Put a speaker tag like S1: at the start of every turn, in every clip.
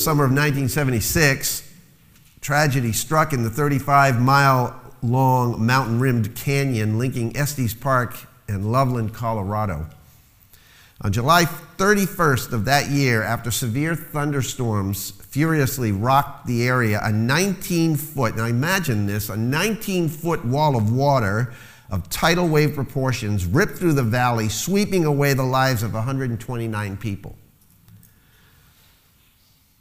S1: summer of 1976, tragedy struck in the 35 mile long mountain rimmed canyon linking Estes Park and Loveland, Colorado. On July 31st of that year, after severe thunderstorms furiously rocked the area, a 19 foot, now imagine this, a 19 foot wall of water of tidal wave proportions ripped through the valley, sweeping away the lives of 129 people.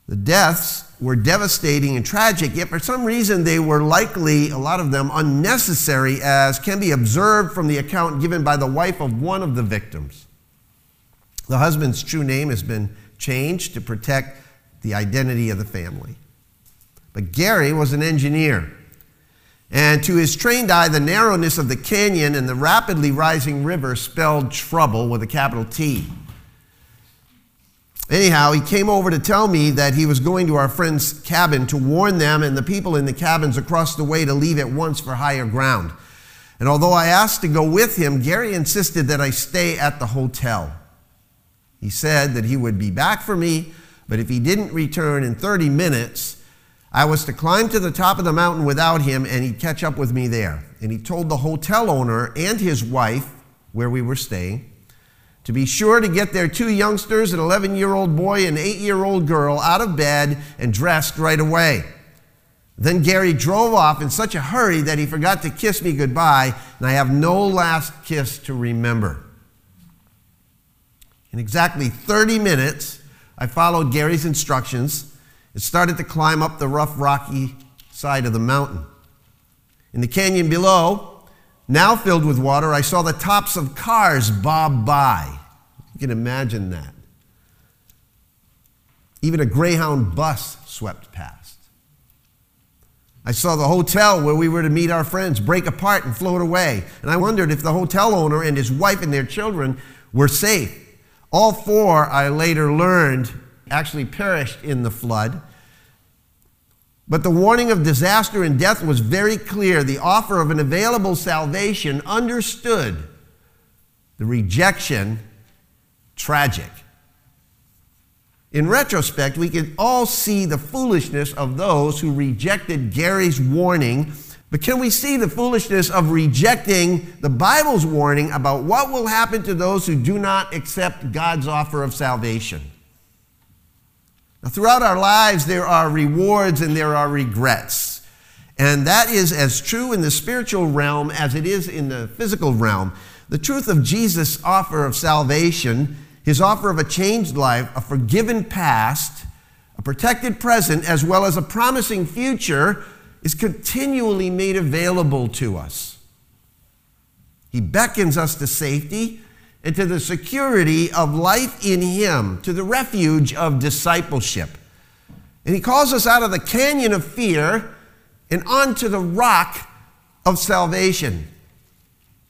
S1: The deaths were devastating and tragic, yet for some reason they were likely, a lot of them, unnecessary, as can be observed from the account given by the wife of one of the victims. The husband's true name has been changed to protect the identity of the family. But Gary was an engineer. And to his trained eye, the narrowness of the canyon and the rapidly rising river spelled trouble with a capital T. Anyhow, he came over to tell me that he was going to our friend's cabin to warn them and the people in the cabins across the way to leave at once for higher ground. And although I asked to go with him, Gary insisted that I stay at the hotel. He said that he would be back for me, but if he didn't return in 30 minutes, I was to climb to the top of the mountain without him and he'd catch up with me there. And he told the hotel owner and his wife where we were staying to be sure to get their two youngsters, an 11 year old boy and 8 year old girl, out of bed and dressed right away. Then Gary drove off in such a hurry that he forgot to kiss me goodbye, and I have no last kiss to remember. In exactly 30 minutes, I followed Gary's instructions and started to climb up the rough, rocky side of the mountain. In the canyon below, now filled with water, I saw the tops of cars bob by. You can imagine that. Even a Greyhound bus swept past. I saw the hotel where we were to meet our friends break apart and float away. And I wondered if the hotel owner and his wife and their children were safe. All four, I later learned, actually perished in the flood. But the warning of disaster and death was very clear. The offer of an available salvation understood the rejection tragic. In retrospect, we can all see the foolishness of those who rejected Gary's warning, but can we see the foolishness of rejecting the Bible's warning about what will happen to those who do not accept God's offer of salvation? Now, throughout our lives, there are rewards and there are regrets. And that is as true in the spiritual realm as it is in the physical realm. The truth of Jesus' offer of salvation his offer of a changed life, a forgiven past, a protected present, as well as a promising future, is continually made available to us. He beckons us to safety and to the security of life in Him, to the refuge of discipleship. And He calls us out of the canyon of fear and onto the rock of salvation.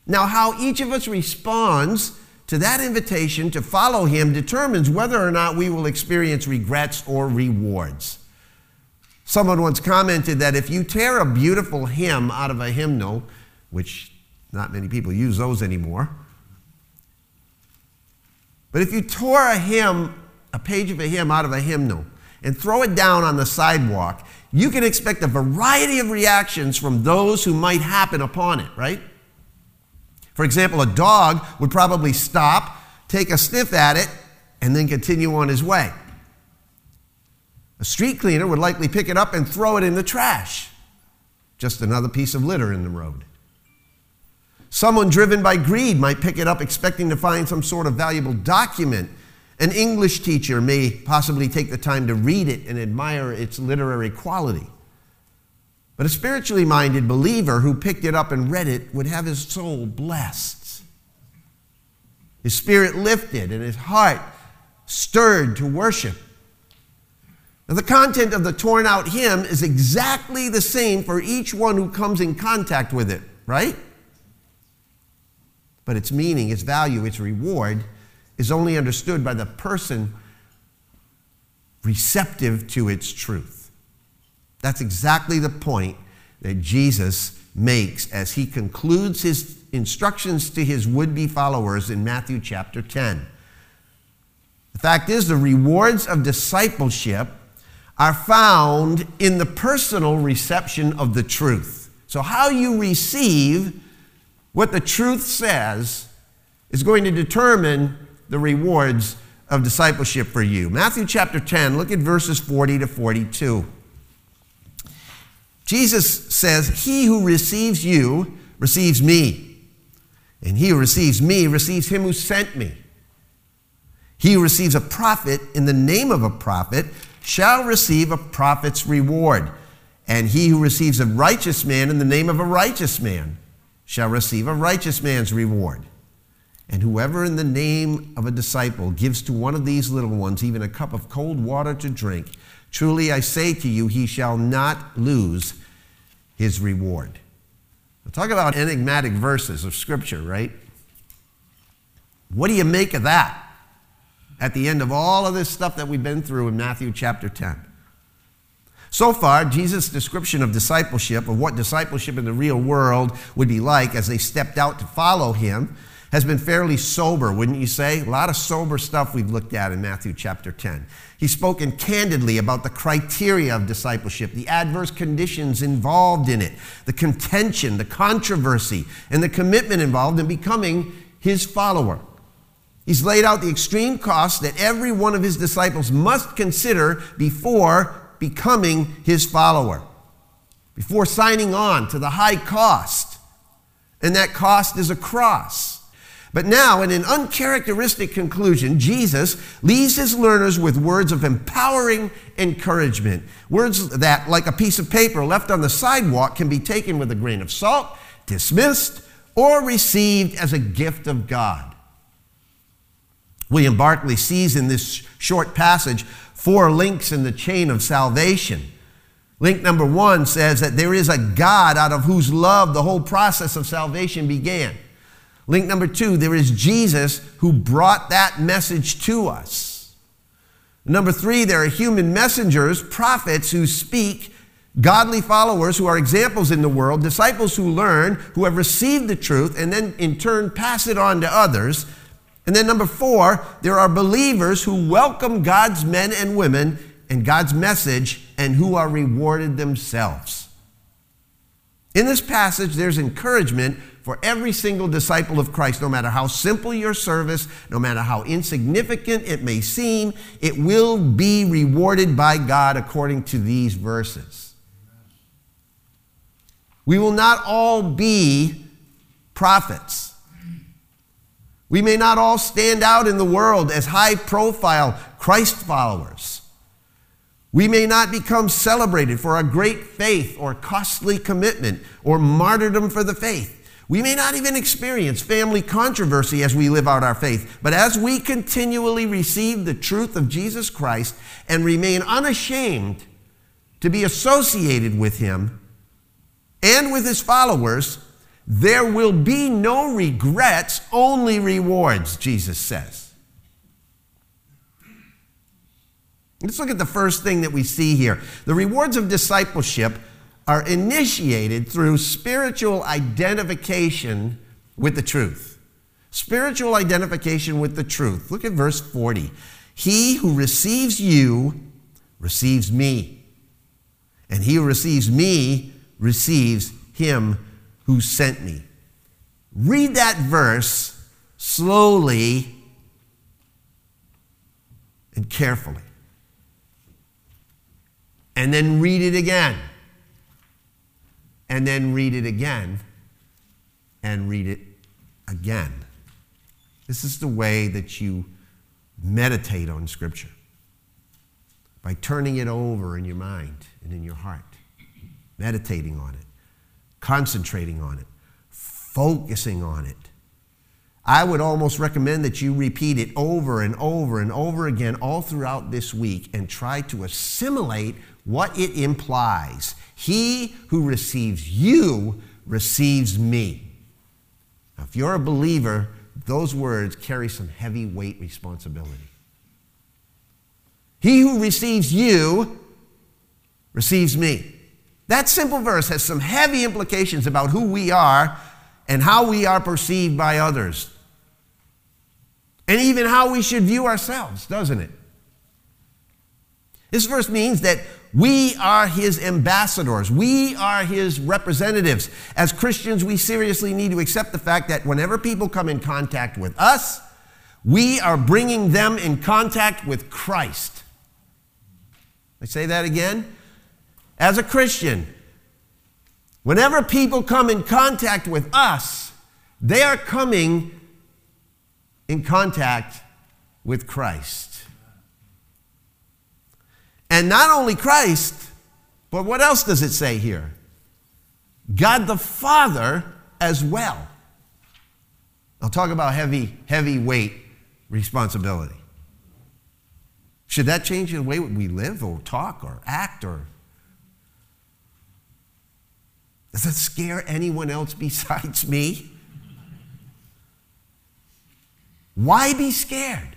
S1: Now, how each of us responds to that invitation to follow him determines whether or not we will experience regrets or rewards. Someone once commented that if you tear a beautiful hymn out of a hymnal, which not many people use those anymore, but if you tore a hymn, a page of a hymn out of a hymnal, and throw it down on the sidewalk, you can expect a variety of reactions from those who might happen upon it, right? For example, a dog would probably stop, take a sniff at it, and then continue on his way. A street cleaner would likely pick it up and throw it in the trash. Just another piece of litter in the road. Someone driven by greed might pick it up expecting to find some sort of valuable document. An English teacher may possibly take the time to read it and admire its literary quality. But a spiritually minded believer who picked it up and read it would have his soul blessed, his spirit lifted, and his heart stirred to worship. Now, the content of the torn out hymn is exactly the same for each one who comes in contact with it, right? But its meaning, its value, its reward is only understood by the person receptive to its truth. That's exactly the point that Jesus makes as he concludes his instructions to his would be followers in Matthew chapter 10. The fact is, the rewards of discipleship are found in the personal reception of the truth. So, how you receive what the truth says is going to determine the rewards of discipleship for you. Matthew chapter 10, look at verses 40 to 42. Jesus says, He who receives you receives me, and he who receives me receives him who sent me. He who receives a prophet in the name of a prophet shall receive a prophet's reward, and he who receives a righteous man in the name of a righteous man shall receive a righteous man's reward. And whoever in the name of a disciple gives to one of these little ones even a cup of cold water to drink, truly I say to you, he shall not lose his reward. Talk about enigmatic verses of Scripture, right? What do you make of that at the end of all of this stuff that we've been through in Matthew chapter 10? So far, Jesus' description of discipleship, of what discipleship in the real world would be like as they stepped out to follow him, has been fairly sober, wouldn't you say? A lot of sober stuff we've looked at in Matthew chapter 10. He's spoken candidly about the criteria of discipleship, the adverse conditions involved in it, the contention, the controversy, and the commitment involved in becoming his follower. He's laid out the extreme costs that every one of his disciples must consider before becoming his follower, before signing on to the high cost. And that cost is a cross. But now, in an uncharacteristic conclusion, Jesus leaves his learners with words of empowering encouragement. Words that, like a piece of paper left on the sidewalk, can be taken with a grain of salt, dismissed, or received as a gift of God. William Barclay sees in this short passage four links in the chain of salvation. Link number one says that there is a God out of whose love the whole process of salvation began. Link number two, there is Jesus who brought that message to us. Number three, there are human messengers, prophets who speak, godly followers who are examples in the world, disciples who learn, who have received the truth, and then in turn pass it on to others. And then number four, there are believers who welcome God's men and women and God's message and who are rewarded themselves. In this passage, there's encouragement for every single disciple of Christ, no matter how simple your service, no matter how insignificant it may seem, it will be rewarded by God according to these verses. We will not all be prophets. We may not all stand out in the world as high profile Christ followers. We may not become celebrated for a great faith or costly commitment or martyrdom for the faith. We may not even experience family controversy as we live out our faith, but as we continually receive the truth of Jesus Christ and remain unashamed to be associated with Him and with His followers, there will be no regrets, only rewards, Jesus says. Let's look at the first thing that we see here. The rewards of discipleship are initiated through spiritual identification with the truth. Spiritual identification with the truth. Look at verse 40. He who receives you receives me, and he who receives me receives him who sent me. Read that verse slowly and carefully. And then read it again and then read it again and read it again. This is the way that you meditate on Scripture by turning it over in your mind and in your heart, meditating on it, concentrating on it, focusing on it. I would almost recommend that you repeat it over and over and over again all throughout this week and try to assimilate what it implies. He who receives you receives me. Now, if you're a believer, those words carry some heavy weight responsibility. He who receives you receives me. That simple verse has some heavy implications about who we are and how we are perceived by others. And even how we should view ourselves, doesn't it? This verse means that We are his ambassadors. We are his representatives. As Christians, we seriously need to accept the fact that whenever people come in contact with us, we are bringing them in contact with Christ. I say that again. As a Christian, whenever people come in contact with us, they are coming in contact with Christ. And not only Christ, but what else does it say here? God the Father as well. I'll talk about heavy, heavy weight responsibility. Should that change the way we live or talk or act or does it scare anyone else besides me? Why be scared?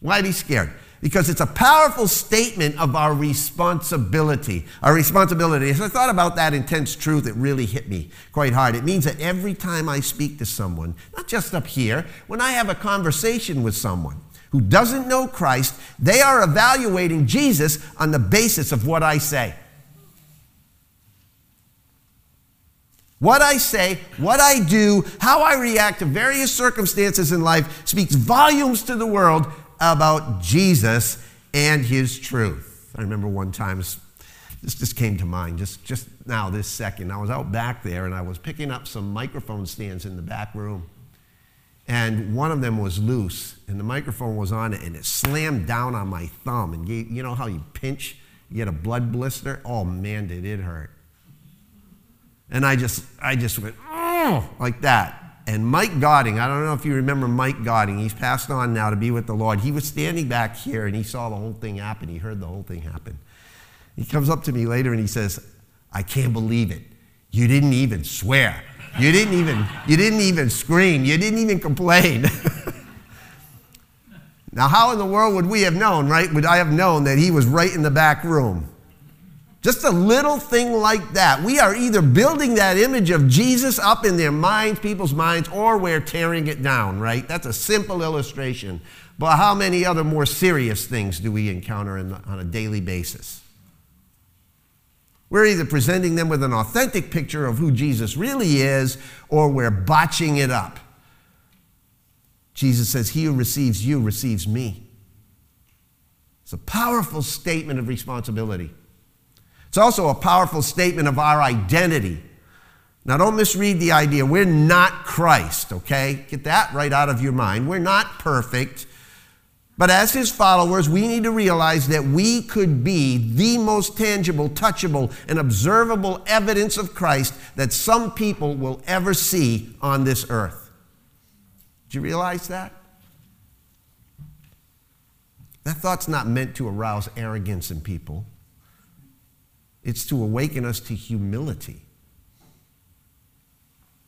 S1: Why be scared? Because it's a powerful statement of our responsibility. Our responsibility. As I thought about that intense truth, it really hit me quite hard. It means that every time I speak to someone, not just up here, when I have a conversation with someone who doesn't know Christ, they are evaluating Jesus on the basis of what I say. What I say, what I do, how I react to various circumstances in life speaks volumes to the world about Jesus and his truth. I remember one time, this just came to mind just, just now, this second. I was out back there and I was picking up some microphone stands in the back room. And one of them was loose, and the microphone was on it, and it slammed down on my thumb. And you, you know how you pinch, you get a blood blister? Oh man, did it hurt. And I just, I just went, oh, like that. And Mike Godding, I don't know if you remember Mike Godding, he's passed on now to be with the Lord. He was standing back here and he saw the whole thing happen. He heard the whole thing happen. He comes up to me later and he says, I can't believe it. You didn't even swear. You didn't even, you didn't even scream. You didn't even complain. now, how in the world would we have known, right? Would I have known that he was right in the back room? Just a little thing like that. We are either building that image of Jesus up in their minds, people's minds, or we're tearing it down, right? That's a simple illustration. But how many other more serious things do we encounter the, on a daily basis? We're either presenting them with an authentic picture of who Jesus really is, or we're botching it up. Jesus says, He who receives you receives me. It's a powerful statement of responsibility. It's also a powerful statement of our identity. Now, don't misread the idea. We're not Christ, okay? Get that right out of your mind. We're not perfect. But as his followers, we need to realize that we could be the most tangible, touchable, and observable evidence of Christ that some people will ever see on this earth. Do you realize that? That thought's not meant to arouse arrogance in people. It's to awaken us to humility.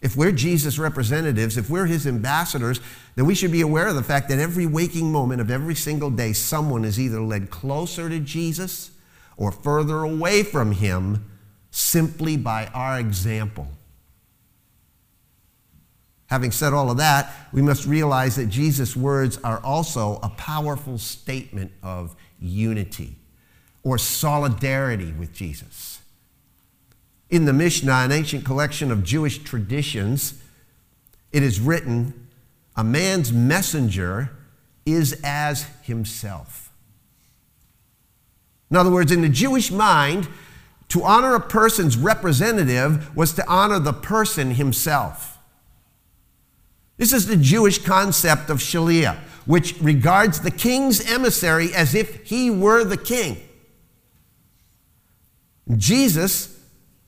S1: If we're Jesus' representatives, if we're his ambassadors, then we should be aware of the fact that every waking moment of every single day, someone is either led closer to Jesus or further away from him simply by our example. Having said all of that, we must realize that Jesus' words are also a powerful statement of unity or solidarity with Jesus. In the Mishnah, an ancient collection of Jewish traditions, it is written, A man's messenger is as himself. In other words, in the Jewish mind, to honor a person's representative was to honor the person himself. This is the Jewish concept of Shaliach, which regards the king's emissary as if he were the king. Jesus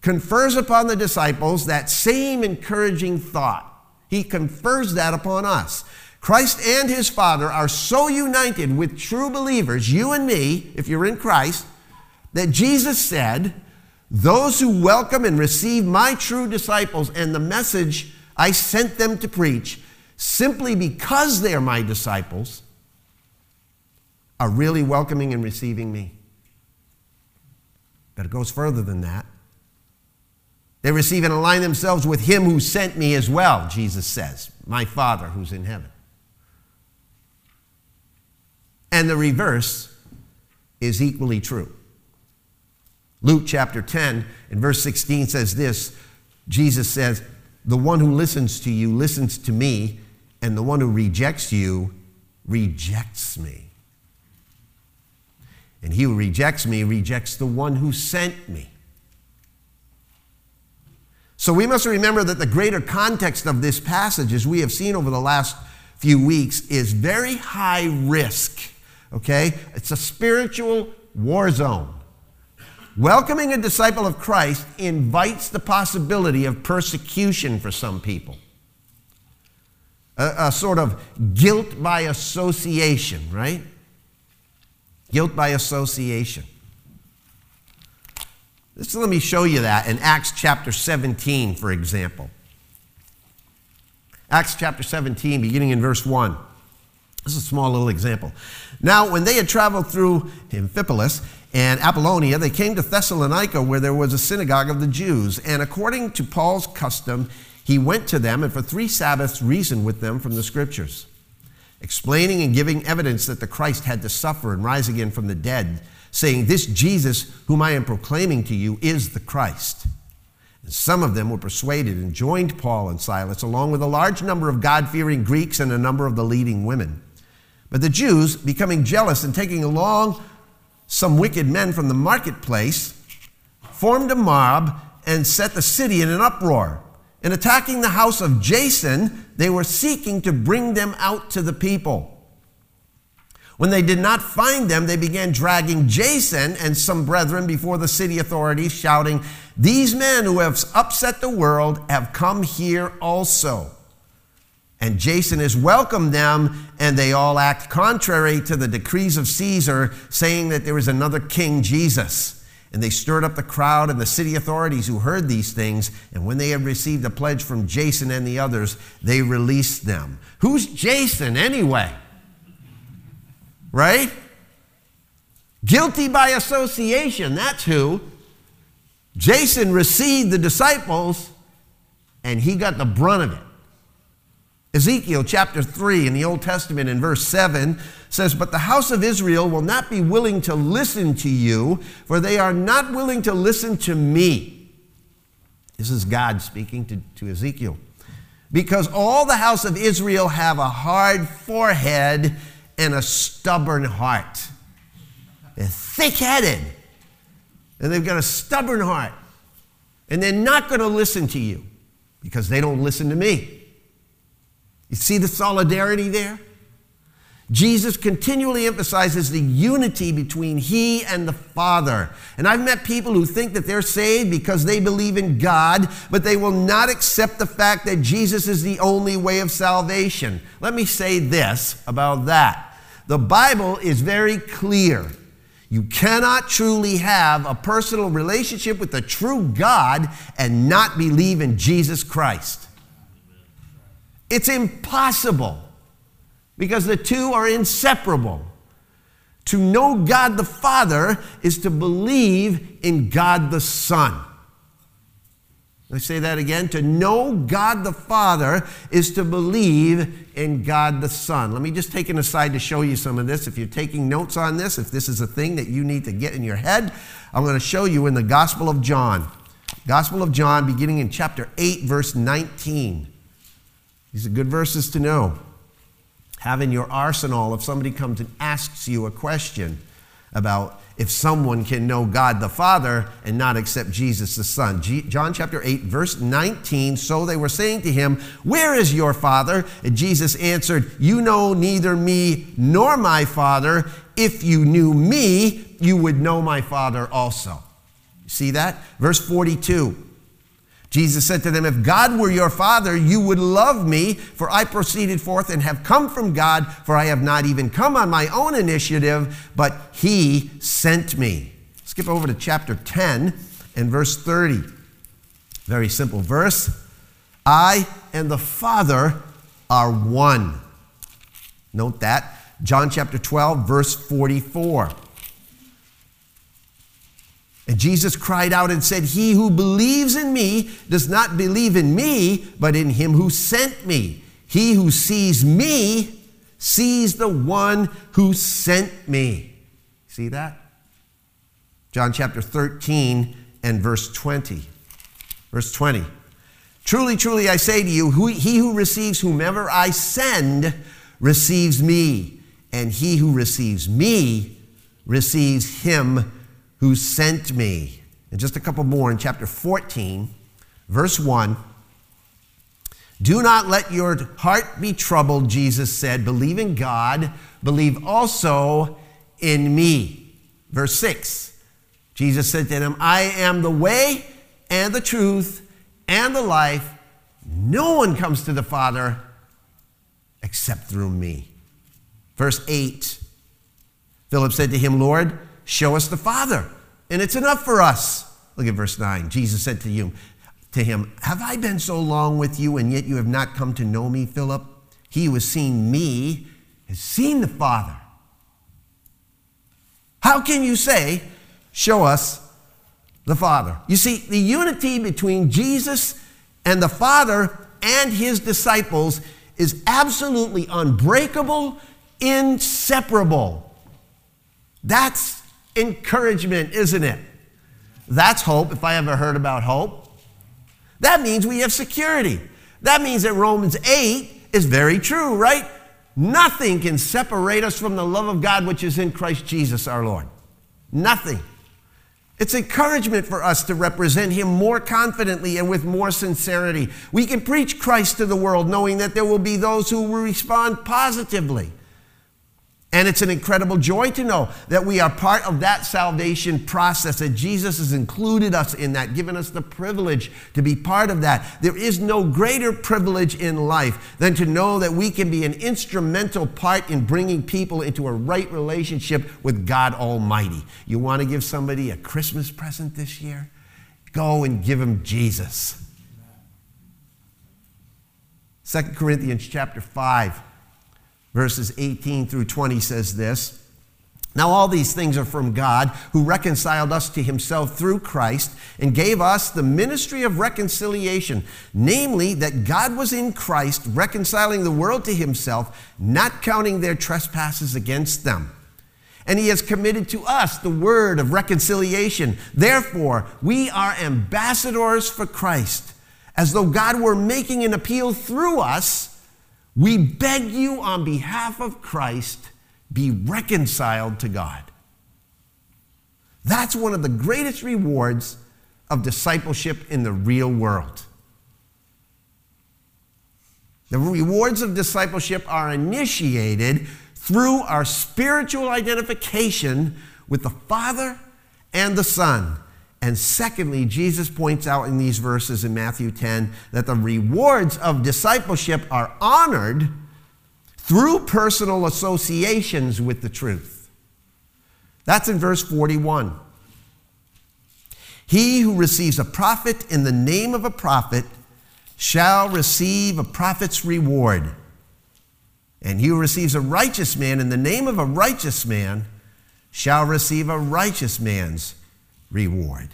S1: confers upon the disciples that same encouraging thought. He confers that upon us. Christ and his Father are so united with true believers, you and me, if you're in Christ, that Jesus said, Those who welcome and receive my true disciples and the message I sent them to preach, simply because they are my disciples, are really welcoming and receiving me. But it goes further than that. They receive and align themselves with him who sent me as well, Jesus says, my Father who's in heaven. And the reverse is equally true. Luke chapter 10 and verse 16 says this Jesus says, The one who listens to you listens to me, and the one who rejects you rejects me. And he who rejects me rejects the one who sent me. So we must remember that the greater context of this passage, as we have seen over the last few weeks, is very high risk. Okay? It's a spiritual war zone. Welcoming a disciple of Christ invites the possibility of persecution for some people. A, a, sort of guilt by association, right? Guilt by association. Just let me show you that in Acts chapter 17, for example. Acts chapter 17, beginning in verse 1. This is a small little example. Now, when they had traveled through Amphipolis and Apollonia, they came to Thessalonica, where there was a synagogue of the Jews. And according to Paul's custom, he went to them and for three Sabbaths reasoned with them from the Scriptures, explaining and giving evidence that the Christ had to suffer and rise again from the dead, saying, This Jesus, whom I am proclaiming to you, is the Christ. And some of them were persuaded and joined Paul and Silas, along with a large number of God fearing Greeks and a number of the leading women. But the Jews, becoming jealous and taking along some wicked men from the marketplace formed a mob and set the city in an uproar. In attacking the house of Jason, they were seeking to bring them out to the people. When they did not find them, they began dragging Jason and some brethren before the city authorities, shouting, These men who have upset the world have come here also. And Jason has welcomed them, and they all act contrary to the decrees of Caesar, saying that there is another king, Jesus. And they stirred up the crowd and the city authorities who heard these things. And when they had received a pledge from Jason and the others, they released them. Who's Jason anyway? Right? Guilty by association, that's who. Jason received the disciples, and he got the brunt of it. Ezekiel chapter 3 in the Old Testament in verse 7 says, But the house of Israel will not be willing to listen to you, for they are not willing to listen to me. This is God speaking to, to Ezekiel. Because all the house of Israel have a hard forehead and a stubborn heart. They're thick headed, and they've got a stubborn heart. And they're not going to listen to you because they don't listen to me. You see the solidarity there? Jesus continually emphasizes the unity between He and the Father. And I've met people who think that they're saved because they believe in God, but they will not accept the fact that Jesus is the only way of salvation. Let me say this about that. The Bible is very clear. You cannot truly have a personal relationship with the true God and not believe in Jesus Christ. It's impossible because the two are inseparable. To know God the Father is to believe in God the Son. I say that again. To know God the Father is to believe in God the Son. Let me just take an aside to show you some of this. If you're taking notes on this, if this is a thing that you need to get in your head, I'm going to show you in the Gospel of John. Gospel of John, beginning in chapter 8, verse 19. These are good verses to know. Have in your arsenal if somebody comes and asks you a question about if someone can know God the Father and not accept Jesus the Son. G- John chapter 8, verse 19. So they were saying to him, Where is your Father? And Jesus answered, You know neither me nor my Father. If you knew me, you would know my Father also. See that? Verse 42. Jesus said to them, If God were your Father, you would love me, for I proceeded forth and have come from God, for I have not even come on my own initiative, but He sent me. Skip over to chapter 10 and verse 30. Very simple verse. I and the Father are one. Note that. John chapter 12, verse 44. And Jesus cried out and said, He who believes in me does not believe in me, but in him who sent me. He who sees me sees the one who sent me. See that? John chapter 13 and verse 20. Verse 20. Truly, truly, I say to you, he who receives whomever I send receives me, and he who receives me receives him who sent me. And just a couple more in chapter 14, verse 1. Do not let your heart be troubled, Jesus said. Believe in God, believe also in me. Verse 6. Jesus said to him, I am the way and the truth and the life. No one comes to the Father except through me. Verse 8 Philip said to him, Lord, show us the Father, and it's enough for us. Look at verse 9. Jesus said to you, to him, Have I been so long with you, and yet you have not come to know me, Philip? He who has seen me has seen the Father. How can you say, Show us the Father? You see, the unity between Jesus and the Father and his disciples is absolutely unbreakable, inseparable. That's encouragement, isn't it? That's hope, if I ever heard about hope. That means we have security. That means that Romans 8 is very true, right? Nothing can separate us from the love of God which is in Christ Jesus our Lord. Nothing. It's encouragement for us to represent Him more confidently and with more sincerity. We can preach Christ to the world knowing that there will be those who will respond positively. And it's an incredible joy to know that we are part of that salvation process, that Jesus has included us in that, given us the privilege to be part of that. There is no greater privilege in life than to know that we can be an instrumental part in bringing people into a right relationship with God Almighty. You want to give somebody a Christmas present this year? Go and give them Jesus. 2 Corinthians chapter 5 verses 18 through 20 says this. Now, all these things are from God, who reconciled us to himself through Christ and gave us the ministry of reconciliation, namely, that God was in Christ, reconciling the world to himself, not counting their trespasses against them. And he has committed to us the word of reconciliation. Therefore, we are ambassadors for Christ, as though God were making an appeal through us. We beg you on behalf of Christ, be reconciled to God. That's one of the greatest rewards of discipleship in the real world. The rewards of discipleship are initiated through our spiritual identification with the Father and the Son. And secondly, Jesus points out in these verses in Matthew 10 that the rewards of discipleship are honored through personal associations with the truth. That's in verse 41. He who receives a prophet in the name of a prophet shall receive a prophet's reward. And he who receives a righteous man in the name of a righteous man shall receive a righteous man's reward.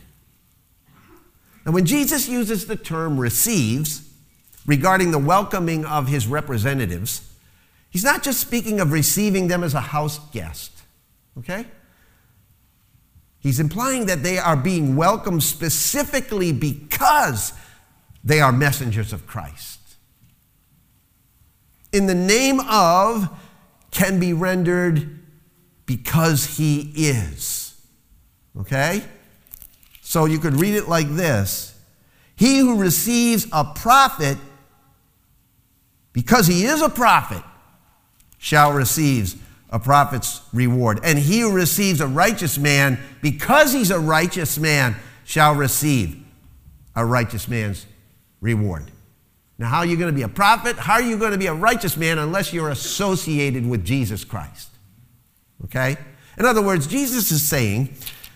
S1: Now, when Jesus uses the term receives regarding the welcoming of his representatives, he's not just speaking of receiving them as a house guest, okay? He's implying that they are being welcomed specifically because they are messengers of Christ. In the name of can be rendered because he is. Okay? So you could read it like this He who receives a prophet, because he is a prophet, shall receive a prophet's reward. And he who receives a righteous man, because he's a righteous man, shall receive a righteous man's reward. Now, how are you going to be a prophet? How are you going to be a righteous man unless you're associated with Jesus Christ? Okay? In other words, Jesus is saying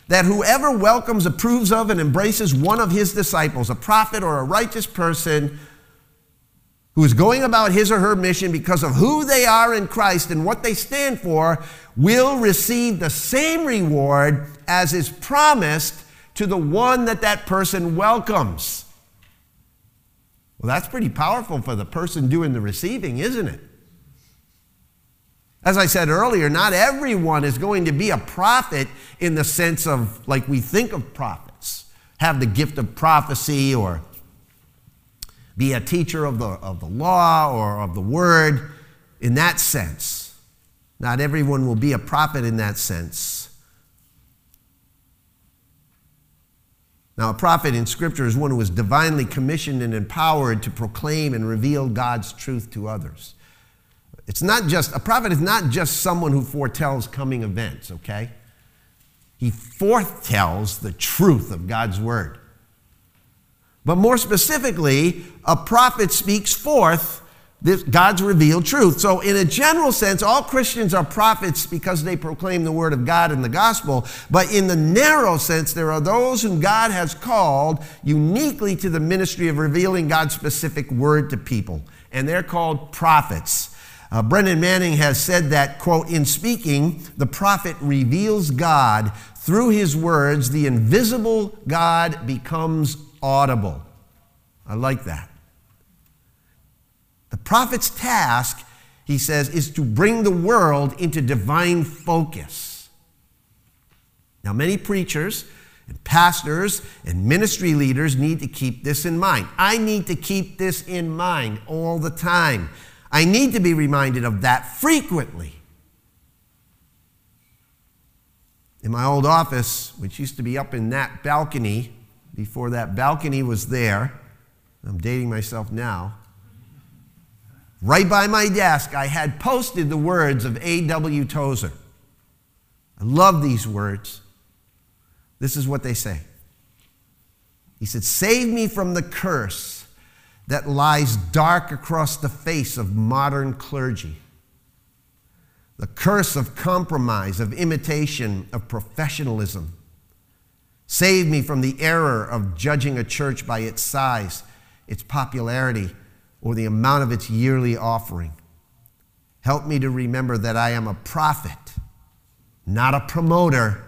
S1: that whoever welcomes, approves of, and embraces one of his disciples, a prophet or a righteous person, who is going about his or her mission because of who they are in Christ and what they stand for, will receive the same reward as is promised to the one that that person welcomes. Well, that's pretty powerful for the person doing the receiving, isn't it? As I said earlier, not everyone is going to be a prophet in the sense of like we think of prophets, have the gift of prophecy or be a teacher of the, of the law or of the word in that sense. Not everyone will be a prophet in that sense. Now, a prophet in Scripture is one who is divinely commissioned and empowered to proclaim and reveal God's truth to others. It's not just, a prophet is not just someone who foretells coming events, okay? He foretells the truth of God's word. But more specifically, a prophet speaks forth this, God's revealed truth. So, in a general sense, all Christians are prophets because they proclaim the word of God in the gospel. But in the narrow sense, there are those whom God has called uniquely to the ministry of revealing God's specific word to people, and they're called prophets. Uh, Brennan Manning has said that, quote, in speaking, the prophet reveals God through his words, the invisible God becomes audible. I like that. The prophet's task, he says, is to bring the world into divine focus. Now, many preachers and pastors and ministry leaders need to keep this in mind. I need to keep this in mind all the time. I need to be reminded of that frequently. In my old office, which used to be up in that balcony, before that balcony was there, I'm dating myself now. Right by my desk, I had posted the words of A.W. Tozer. I love these words. This is what they say. He said, Save me from the curse that lies dark across the face of modern clergy. The curse of compromise, of imitation, of professionalism. Save me from the error of judging a church by its size, its popularity, or the amount of its yearly offering. Help me to remember that I am a prophet, not a promoter,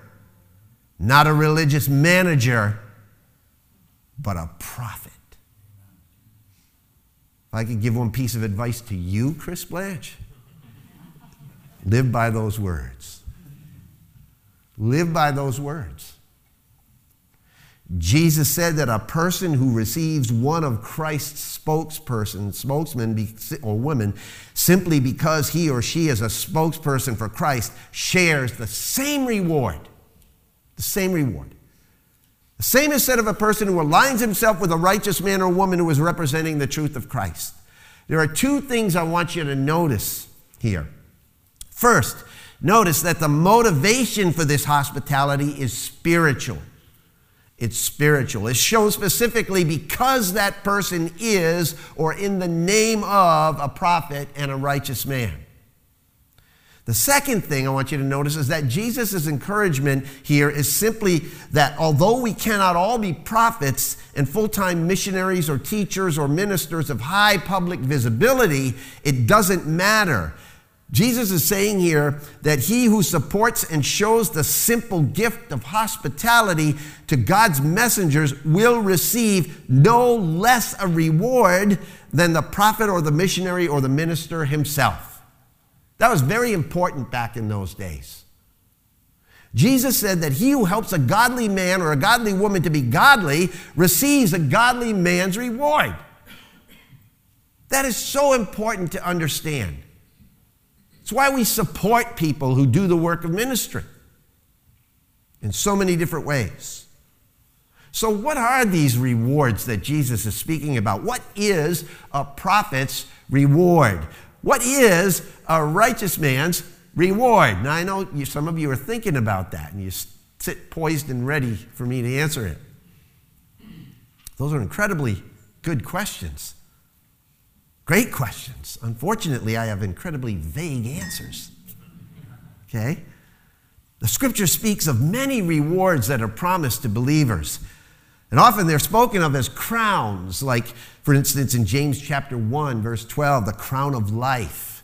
S1: not a religious manager, but a prophet. I could give one piece of advice to you, Chris Blanche, live by those words. Live by those words. Jesus said that a person who receives one of Christ's spokesperson, spokesmen or women, simply because he or she is a spokesperson for Christ, shares the same reward. The same reward. The same is said of a person who aligns himself with a righteous man or woman who is representing the truth of Christ. There are two things I want you to notice here. First, notice that the motivation for this hospitality is spiritual. It's spiritual. It's shown specifically because that person is, or in the name of, a prophet and a righteous man. The second thing I want you to notice is that Jesus' encouragement here is simply that although we cannot all be prophets and full time missionaries or teachers or ministers of high public visibility, it doesn't matter. Jesus is saying here that he who supports and shows the simple gift of hospitality to God's messengers will receive no less a reward than the prophet or the missionary or the minister himself. That was very important back in those days. Jesus said that he who helps a godly man or a godly woman to be godly receives a godly man's reward. That is so important to understand. It's why we support people who do the work of ministry in so many different ways. So, what are these rewards that Jesus is speaking about? What is a prophet's reward? What is a righteous man's reward? Now, I know you, some of you are thinking about that and you sit poised and ready for me to answer it. Those are incredibly good questions. Great questions. Unfortunately, I have incredibly vague answers. Okay? The scripture speaks of many rewards that are promised to believers. And often they're spoken of as crowns, like, for instance, in James chapter 1, verse 12, the crown of life.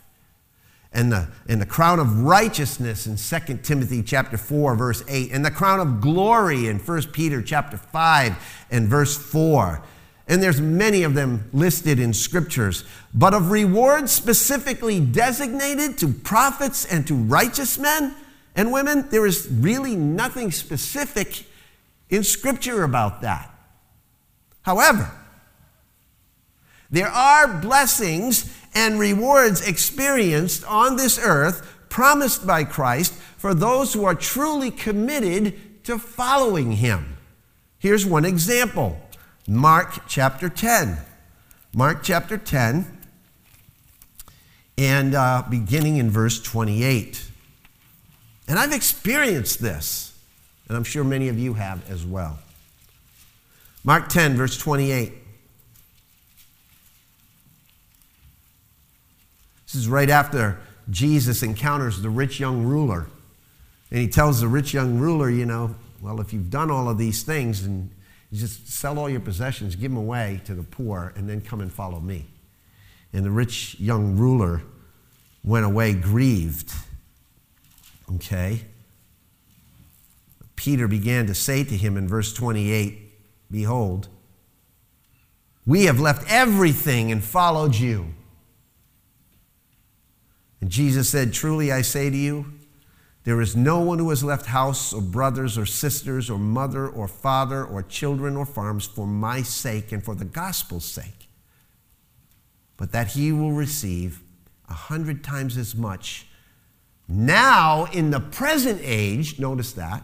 S1: And the, and the crown of righteousness in 2 Timothy chapter 4, verse 8. And the crown of glory in 1 Peter chapter 5 and verse 4 and there's many of them listed in scriptures, but of rewards specifically designated to prophets and to righteous men and women, there is really nothing specific in scripture about that. However, there are blessings and rewards experienced on this earth promised by Christ for those who are truly committed to following him. Here's one example Mark chapter 10. Mark chapter 10, and uh, beginning in verse 28. And I've experienced this, and I'm sure many of you have as well. Mark 10, verse 28. This is right after Jesus encounters the rich young ruler. And he tells the rich young ruler, you know, well, if you've done all of these things, and just sell all your possessions, give them away to the poor, and then come and follow me. And the rich young ruler went away grieved. Okay? Peter began to say to him in verse 28 Behold, we have left everything and followed you. And Jesus said, Truly I say to you, there is no one who has left house or brothers or sisters or mother or father or children or farms for my sake and for the gospel's sake, but that he will receive a hundred times as much now in the present age, notice that,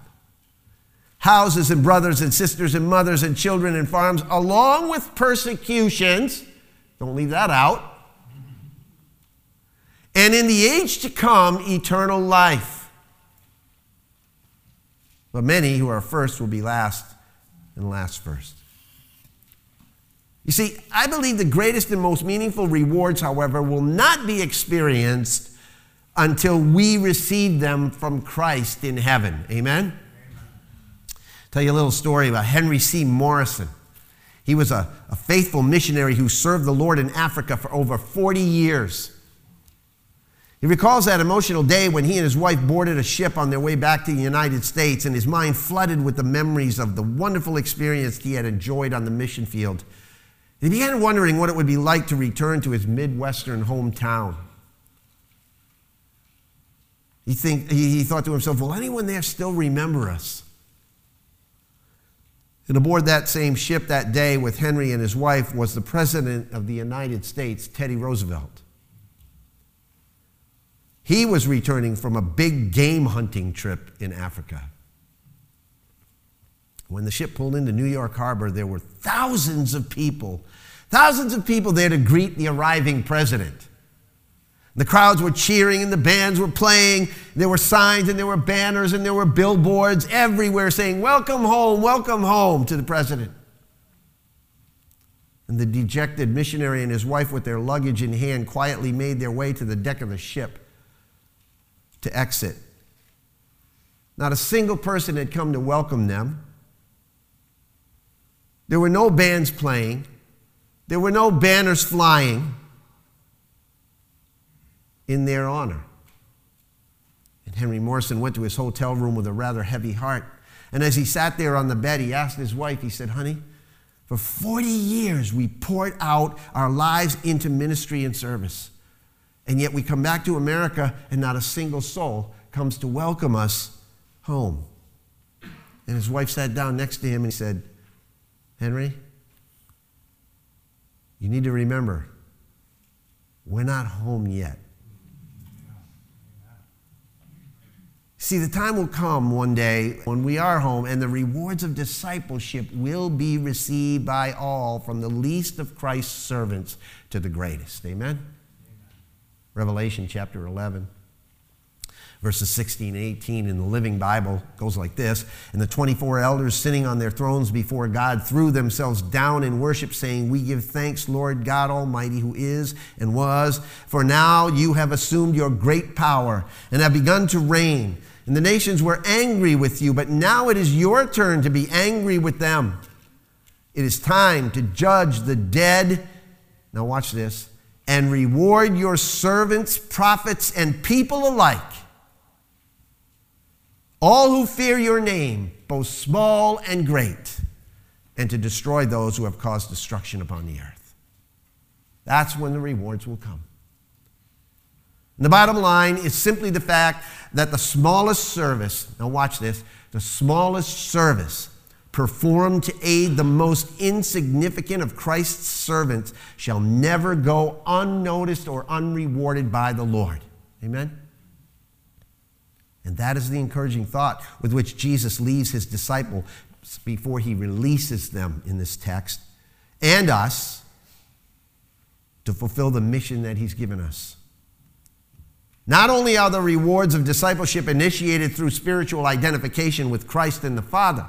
S1: houses and brothers and sisters and mothers and children and farms, along with persecutions. Don't leave that out. And in the age to come, eternal life. But many who are first will be last, and last first. You see, I believe the greatest and most meaningful rewards, however, will not be experienced until we receive them from Christ in heaven. Amen? Tell you a little story about Henry C. Morrison. He was a, a faithful missionary who served the Lord in Africa for over 40 years. He recalls that emotional day when he and his wife boarded a ship on their way back to the United States, and his mind flooded with the memories of the wonderful experience he had enjoyed on the mission field. He began wondering what it would be like to return to his Midwestern hometown. He, think, he, he thought to himself, Will anyone there still remember us? And aboard that same ship that day with Henry and his wife was the President of the United States, Teddy Roosevelt. He was returning from a big game hunting trip in Africa. When the ship pulled into New York Harbor, there were thousands of people, thousands of people there to greet the arriving president. The crowds were cheering and the bands were playing. There were signs and there were banners and there were billboards everywhere saying, Welcome home, welcome home to the president. And the dejected missionary and his wife, with their luggage in hand, quietly made their way to the deck of the ship to exit. Not a single person had come to welcome them. There were no bands playing, there were no banners flying in their honor. And Henry Morrison went to his hotel room with a rather heavy heart. And as he sat there on the bed, he asked his wife, he said, Honey, for 40 years we poured out our lives into ministry and service. And yet we come back to America and not a single soul comes to welcome us home. And his wife sat down next to him and he said, Henry, you need to remember, we're not home yet. See, the time will come one day when we are home, and the rewards of discipleship will be received by all, from the least of Christ's servants to the greatest. Amen? Revelation chapter 11 verses 16 and 18 in the Living Bible goes like this And the 24 elders sitting on their thrones before God threw themselves down in worship, saying, We give thanks, Lord God Almighty, who is and was, for now you have assumed your great power and have begun to reign. And the nations were angry with you, but now it is your turn to be angry with them. It is time to judge the dead. Now, watch this and reward your servants, prophets, and people alike, all who fear your name, both small and great. and to destroy those who have caused destruction upon the earth. That's when the rewards will come. And the bottom line is simply the fact that the smallest service, now watch this, the smallest service performed to aid the most insignificant of Christ's servants shall never go unnoticed or unrewarded by the Lord. Amen? And that is the encouraging thought with which Jesus leaves his disciple before he releases them in this text and us to fulfill the mission that he's given us. Not only are the rewards of discipleship initiated through spiritual identification with Christ and the Father,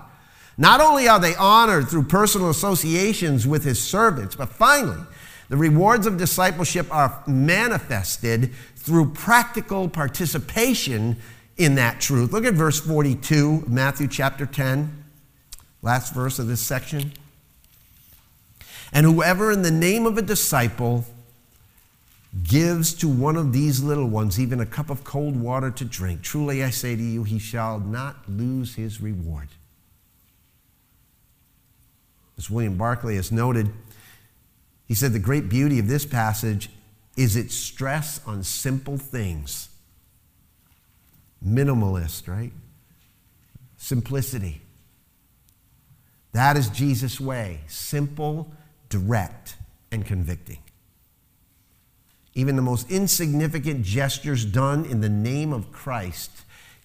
S1: not only are they honored through personal associations with his servants, but finally, the rewards of discipleship are manifested through practical participation in that truth. Look at verse 42, Matthew chapter 10, last verse of this section. And whoever in the name of a disciple gives to one of these little ones even a cup of cold water to drink, truly I say to you, he shall not lose his reward. As William Barclay has noted, he said the great beauty of this passage is its stress on simple things minimalist, right? Simplicity. That is Jesus' way simple, direct, and convicting. Even the most insignificant gestures done in the name of Christ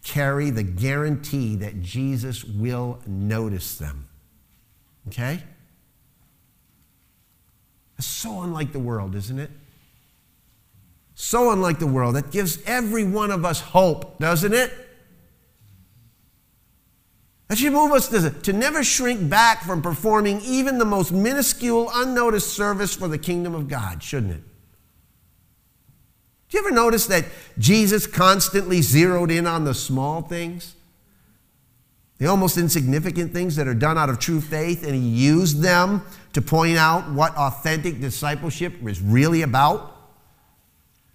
S1: carry the guarantee that Jesus will notice them. Okay? It's so unlike the world, isn't it? So unlike the world. That gives every one of us hope, doesn't it? That should move us to, to never shrink back from performing even the most minuscule, unnoticed service for the kingdom of God, shouldn't it? You ever notice that Jesus constantly zeroed in on the small things? The almost insignificant things that are done out of true faith, and he used them to point out what authentic discipleship is really about?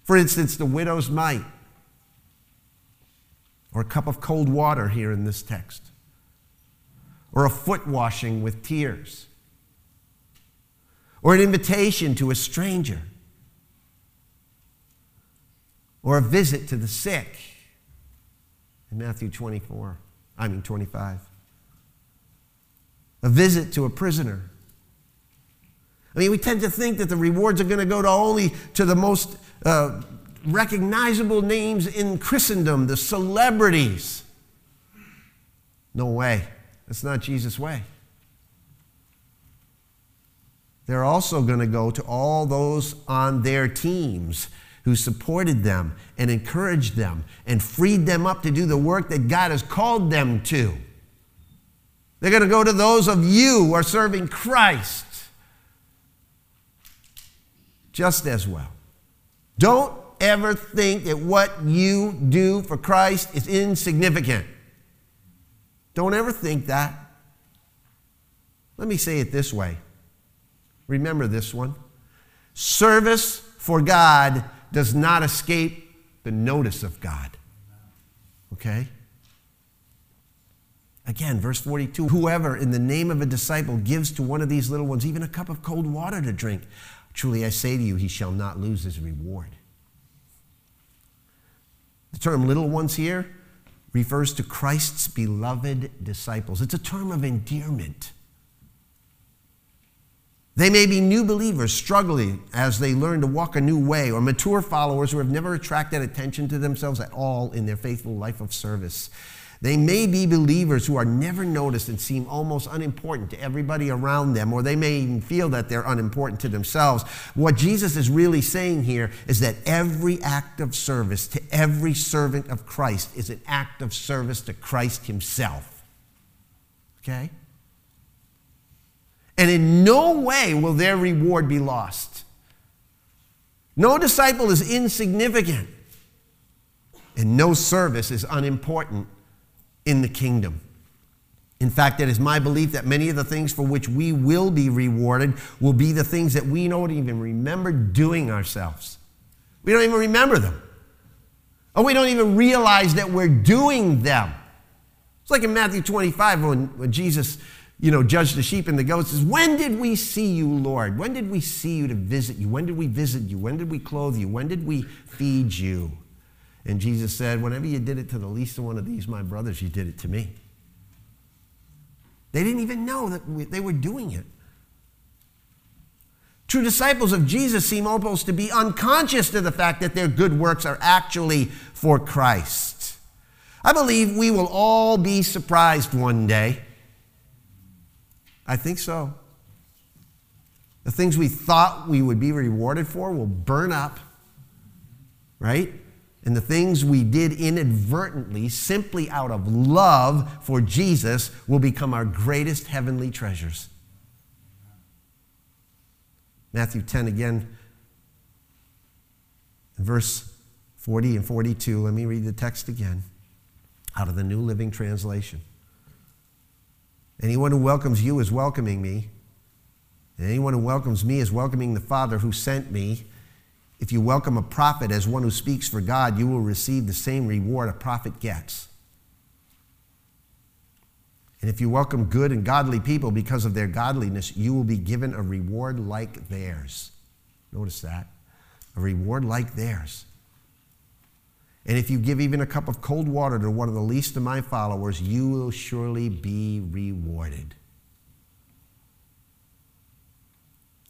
S1: For instance, the widow's mite, or a cup of cold water here in this text, or a foot washing with tears, or an invitation to a stranger, or a visit to the sick in Matthew 24, I mean 25, a visit to a prisoner. I mean, we tend to think that the rewards are going to go to only to the most uh, recognizable names in Christendom, the celebrities. No way. That's not Jesus' way. They're also going to go to all those on their teams who supported them and encouraged them and freed them up to do the work that God has called them to. They're going to go to those of you who are serving Christ just as well. Don't ever think that what you do for Christ is insignificant. Don't ever think that. Let me say it this way. Remember this one. Service for God does not escape the notice of God. Okay? Again, verse 42 Whoever in the name of a disciple gives to one of these little ones even a cup of cold water to drink, Truly I say to you, he shall not lose his reward. The term little ones here refers to Christ's beloved disciples. It's a term of endearment. They may be new believers struggling as they learn to walk a new way, or mature followers who have never attracted attention to themselves at all in their faithful life of service. They may be believers who are never noticed and seem almost unimportant to everybody around them, or they may even feel that they're unimportant to themselves. What Jesus is really saying here is that every act of service to every servant of Christ is an act of service to Christ Himself. Okay? And in no way will their reward be lost. No disciple is insignificant, and no service is unimportant in the kingdom. In fact, it is my belief that many of the things for which we will be rewarded will be the things that we don't even remember doing ourselves. We don't even remember them. Or we don't even realize that we're doing them. It's like in Matthew 25 when, when Jesus you know, judge the sheep and the goats is when did we see you, Lord? When did we see you to visit you? When did we visit you? When did we clothe you? When did we feed you? And Jesus said, Whenever you did it to the least of one of these, my brothers, you did it to me. They didn't even know that we, they were doing it. True disciples of Jesus seem almost to be unconscious to the fact that their good works are actually for Christ. I believe we will all be surprised one day I think so. The things we thought we would be rewarded for will burn up, right? And the things we did inadvertently, simply out of love for Jesus, will become our greatest heavenly treasures. Matthew 10 again, verse 40 and 42. Let me read the text again out of the New Living Translation. Anyone who welcomes you is welcoming me. And anyone who welcomes me is welcoming the Father who sent me. If you welcome a prophet as one who speaks for God, you will receive the same reward a prophet gets. And if you welcome good and godly people because of their godliness, you will be given a reward like theirs. Notice that. A reward like theirs. And if you give even a cup of cold water to one of the least of my followers, you will surely be rewarded.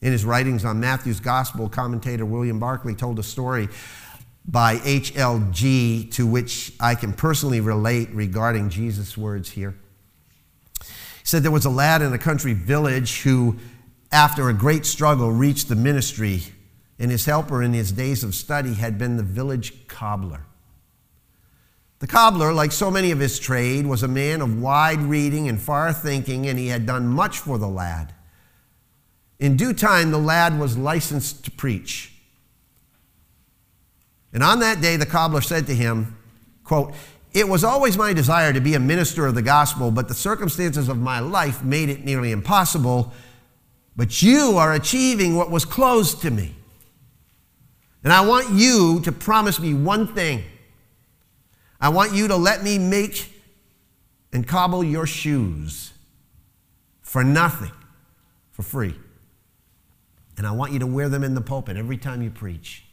S1: In his writings on Matthew's gospel, commentator William Barclay told a story by H. L. Gee to which I can personally relate regarding Jesus' words here. He said there was a lad in a country village who, after a great struggle, reached the ministry, and his helper in his days of study had been the village cobbler. The cobbler, like so many of his trade, was a man of wide reading and far thinking, and he had done much for the lad. In due time, the lad was licensed to preach. And on that day, the cobbler said to him, quote, It was always my desire to be a minister of the gospel, but the circumstances of my life made it nearly impossible. But you are achieving what was closed to me. And I want you to promise me one thing I want you to let me make and cobble your shoes for nothing, for free. And I want you to wear them in the pulpit every time you preach.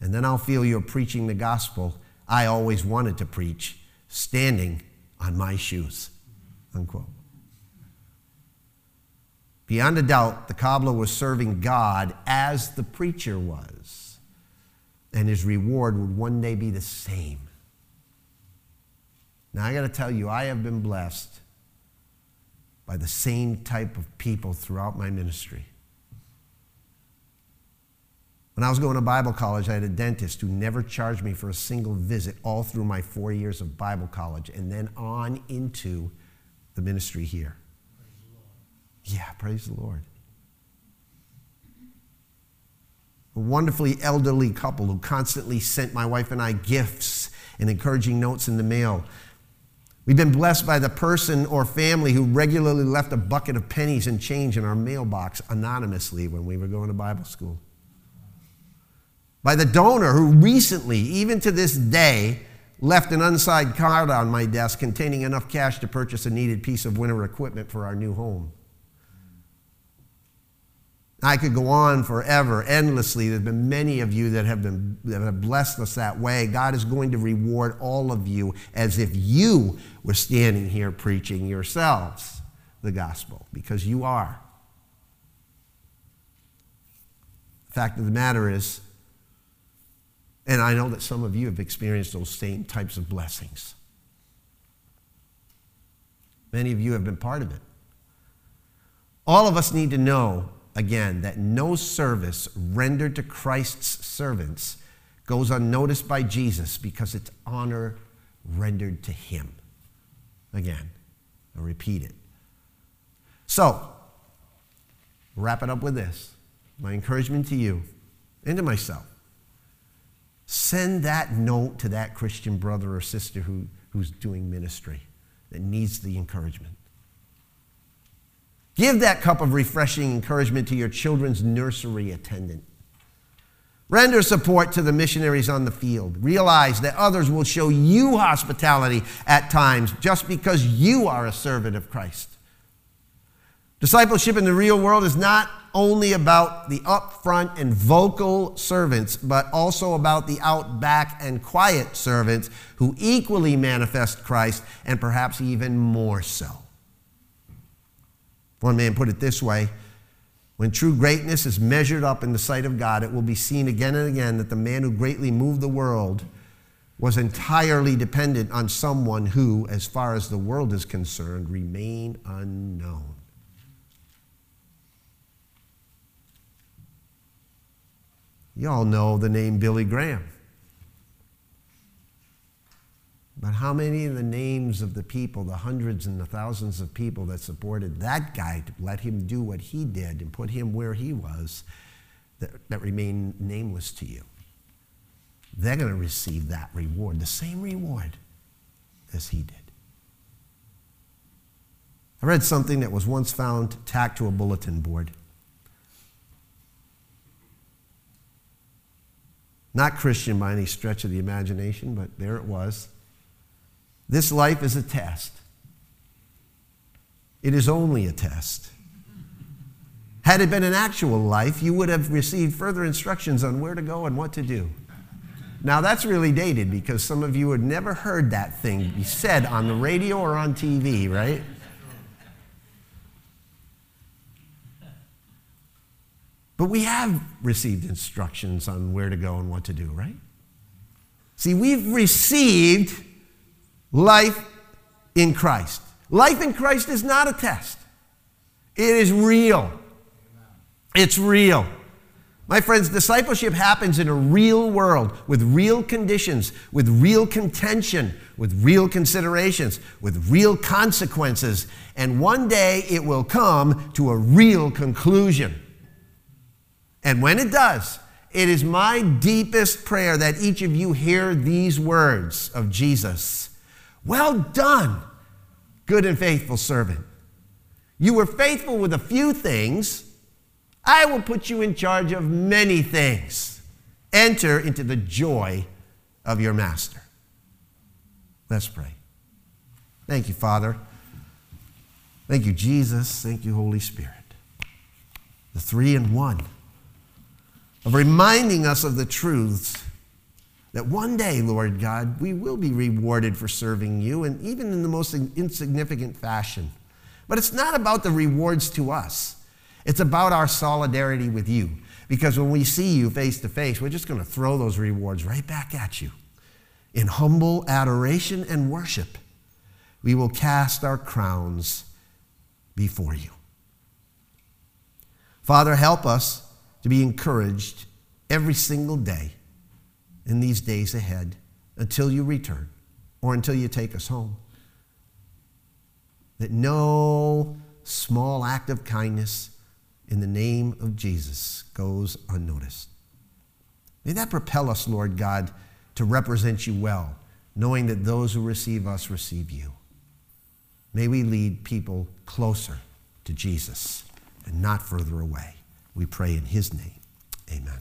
S1: And then I'll feel you're preaching the gospel I always wanted to preach, standing on my shoes. Unquote. Beyond a doubt, the cobbler was serving God as the preacher was. And his reward would one day be the same. Now, I got to tell you, I have been blessed by the same type of people throughout my ministry. When I was going to Bible college, I had a dentist who never charged me for a single visit all through my four years of Bible college and then on into the ministry here. Yeah, praise the Lord. A wonderfully elderly couple who constantly sent my wife and I gifts and encouraging notes in the mail. We've been blessed by the person or family who regularly left a bucket of pennies and change in our mailbox anonymously when we were going to Bible school. By the donor who recently, even to this day, left an unsigned card on my desk containing enough cash to purchase a needed piece of winter equipment for our new home. I could go on forever, endlessly. There's been many of you that have been that have blessed us that way. God is going to reward all of you as if you were standing here preaching yourselves the gospel, because you are. The fact of the matter is, and I know that some of you have experienced those same types of blessings. Many of you have been part of it. All of us need to know again that no service rendered to Christ's servants goes unnoticed by Jesus because it's honor rendered to him. Again, I'll repeat it. So, wrap it up with this. My encouragement to you and to myself. Send that note to that Christian brother or sister who, who's doing ministry that needs the encouragement. Give that cup of refreshing encouragement to your children's nursery attendant. Render support to the missionaries on the field. Realize that others will show you hospitality at times just because you are a servant of Christ. Discipleship in the real world is not only about the upfront and vocal servants, but also about the outback and quiet servants who equally manifest Christ and perhaps even more so. One man put it this way when true greatness is measured up in the sight of God, it will be seen again and again that the man who greatly moved the world was entirely dependent on someone who, as far as the world is concerned, remained unknown. You all know the name Billy Graham. But how many of the names of the people, the hundreds and the thousands of people that supported that guy to let him do what he did and put him where he was, that, that remain nameless to you? They're going to receive that reward, the same reward as he did. I read something that was once found tacked to a bulletin board. Not Christian by any stretch of the imagination, but there it was. This life is a test. It is only a test. Had it been an actual life, you would have received further instructions on where to go and what to do. Now, that's really dated because some of you had never heard that thing be said on the radio or on TV, right? But we have received instructions on where to go and what to do, right? See, we've received life in Christ. Life in Christ is not a test, it is real. It's real. My friends, discipleship happens in a real world with real conditions, with real contention, with real considerations, with real consequences. And one day it will come to a real conclusion. And when it does, it is my deepest prayer that each of you hear these words of Jesus Well done, good and faithful servant. You were faithful with a few things. I will put you in charge of many things. Enter into the joy of your master. Let's pray. Thank you, Father. Thank you, Jesus. Thank you, Holy Spirit. The three in one of reminding us of the truths that one day, Lord God, we will be rewarded for serving you, and even in the most insignificant fashion. But it's not about the rewards to us, it's about our solidarity with you. Because when we see you face to face, we're just going to throw those rewards right back at you. In humble adoration and worship, we will cast our crowns before you. Father, help us to be encouraged every single day in these days ahead until you return or until you take us home. That no small act of kindness in the name of Jesus goes unnoticed. May that propel us, Lord God, to represent you well, knowing that those who receive us receive you. May we lead people closer to Jesus and not further away. We pray in his name. Amen.